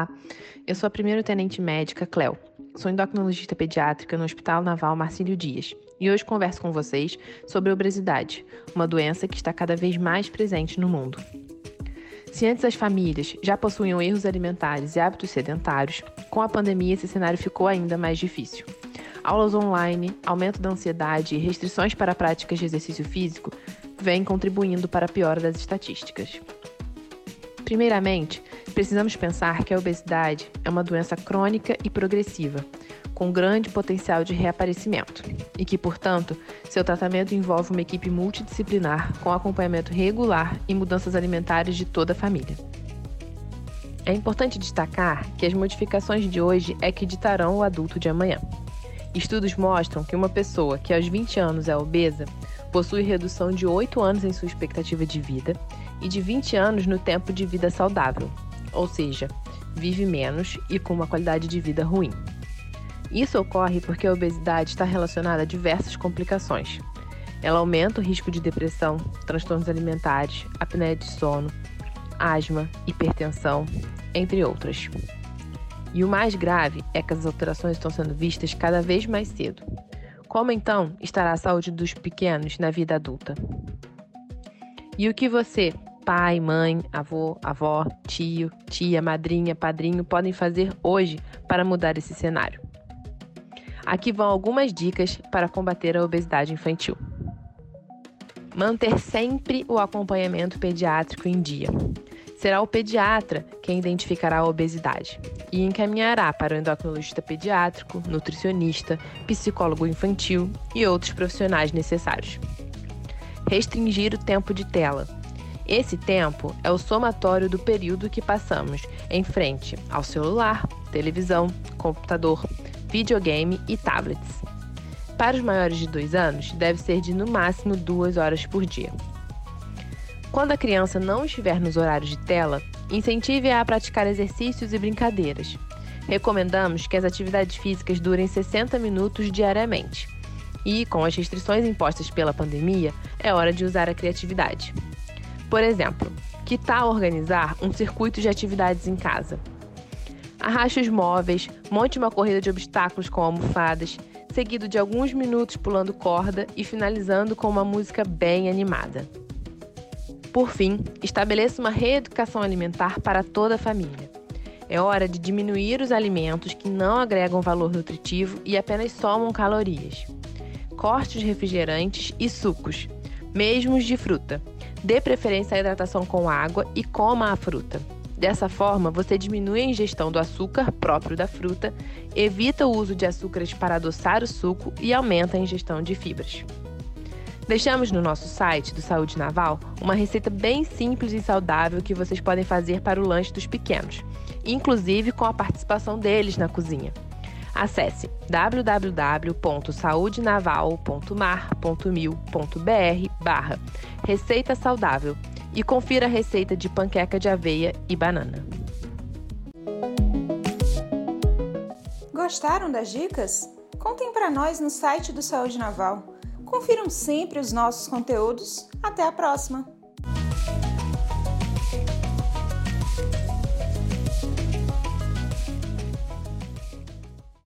Olá, eu sou a primeira tenente médica Cleo. Sou endocrinologista pediátrica no Hospital Naval Marcílio Dias e hoje converso com vocês sobre obesidade, uma doença que está cada vez mais presente no mundo. Se antes as famílias já possuíam erros alimentares e hábitos sedentários, com a pandemia esse cenário ficou ainda mais difícil. Aulas online, aumento da ansiedade e restrições para práticas de exercício físico vêm contribuindo para a piora das estatísticas. Primeiramente, precisamos pensar que a obesidade é uma doença crônica e progressiva, com grande potencial de reaparecimento, e que, portanto, seu tratamento envolve uma equipe multidisciplinar com acompanhamento regular e mudanças alimentares de toda a família. É importante destacar que as modificações de hoje é que ditarão o adulto de amanhã. Estudos mostram que uma pessoa que aos 20 anos é obesa possui redução de 8 anos em sua expectativa de vida e de 20 anos no tempo de vida saudável, ou seja, vive menos e com uma qualidade de vida ruim. Isso ocorre porque a obesidade está relacionada a diversas complicações. Ela aumenta o risco de depressão, transtornos alimentares, apneia de sono, asma, hipertensão, entre outras. E o mais grave é que as alterações estão sendo vistas cada vez mais cedo. Como então estará a saúde dos pequenos na vida adulta? E o que você, pai, mãe, avô, avó, tio, tia, madrinha, padrinho podem fazer hoje para mudar esse cenário? Aqui vão algumas dicas para combater a obesidade infantil. Manter sempre o acompanhamento pediátrico em dia. Será o pediatra quem identificará a obesidade e encaminhará para o endocrinologista pediátrico, nutricionista, psicólogo infantil e outros profissionais necessários. Restringir o tempo de tela. Esse tempo é o somatório do período que passamos em frente ao celular, televisão, computador, videogame e tablets. Para os maiores de 2 anos, deve ser de no máximo 2 horas por dia. Quando a criança não estiver nos horários de tela, incentive-a a praticar exercícios e brincadeiras. Recomendamos que as atividades físicas durem 60 minutos diariamente. E, com as restrições impostas pela pandemia, é hora de usar a criatividade. Por exemplo, que tal organizar um circuito de atividades em casa? Arraste os móveis, monte uma corrida de obstáculos com almofadas, seguido de alguns minutos pulando corda e finalizando com uma música bem animada. Por fim, estabeleça uma reeducação alimentar para toda a família. É hora de diminuir os alimentos que não agregam valor nutritivo e apenas somam calorias. Corte os refrigerantes e sucos, mesmo os de fruta. Dê preferência à hidratação com água e coma a fruta. Dessa forma, você diminui a ingestão do açúcar próprio da fruta, evita o uso de açúcares para adoçar o suco e aumenta a ingestão de fibras. Deixamos no nosso site do Saúde Naval uma receita bem simples e saudável que vocês podem fazer para o lanche dos pequenos, inclusive com a participação deles na cozinha. Acesse www.saudenaval.mar.mil.br barra Receita Saudável e confira a receita de panqueca de aveia e banana. Gostaram das dicas? Contem para nós no site do Saúde Naval Confiram sempre os nossos conteúdos. Até a próxima!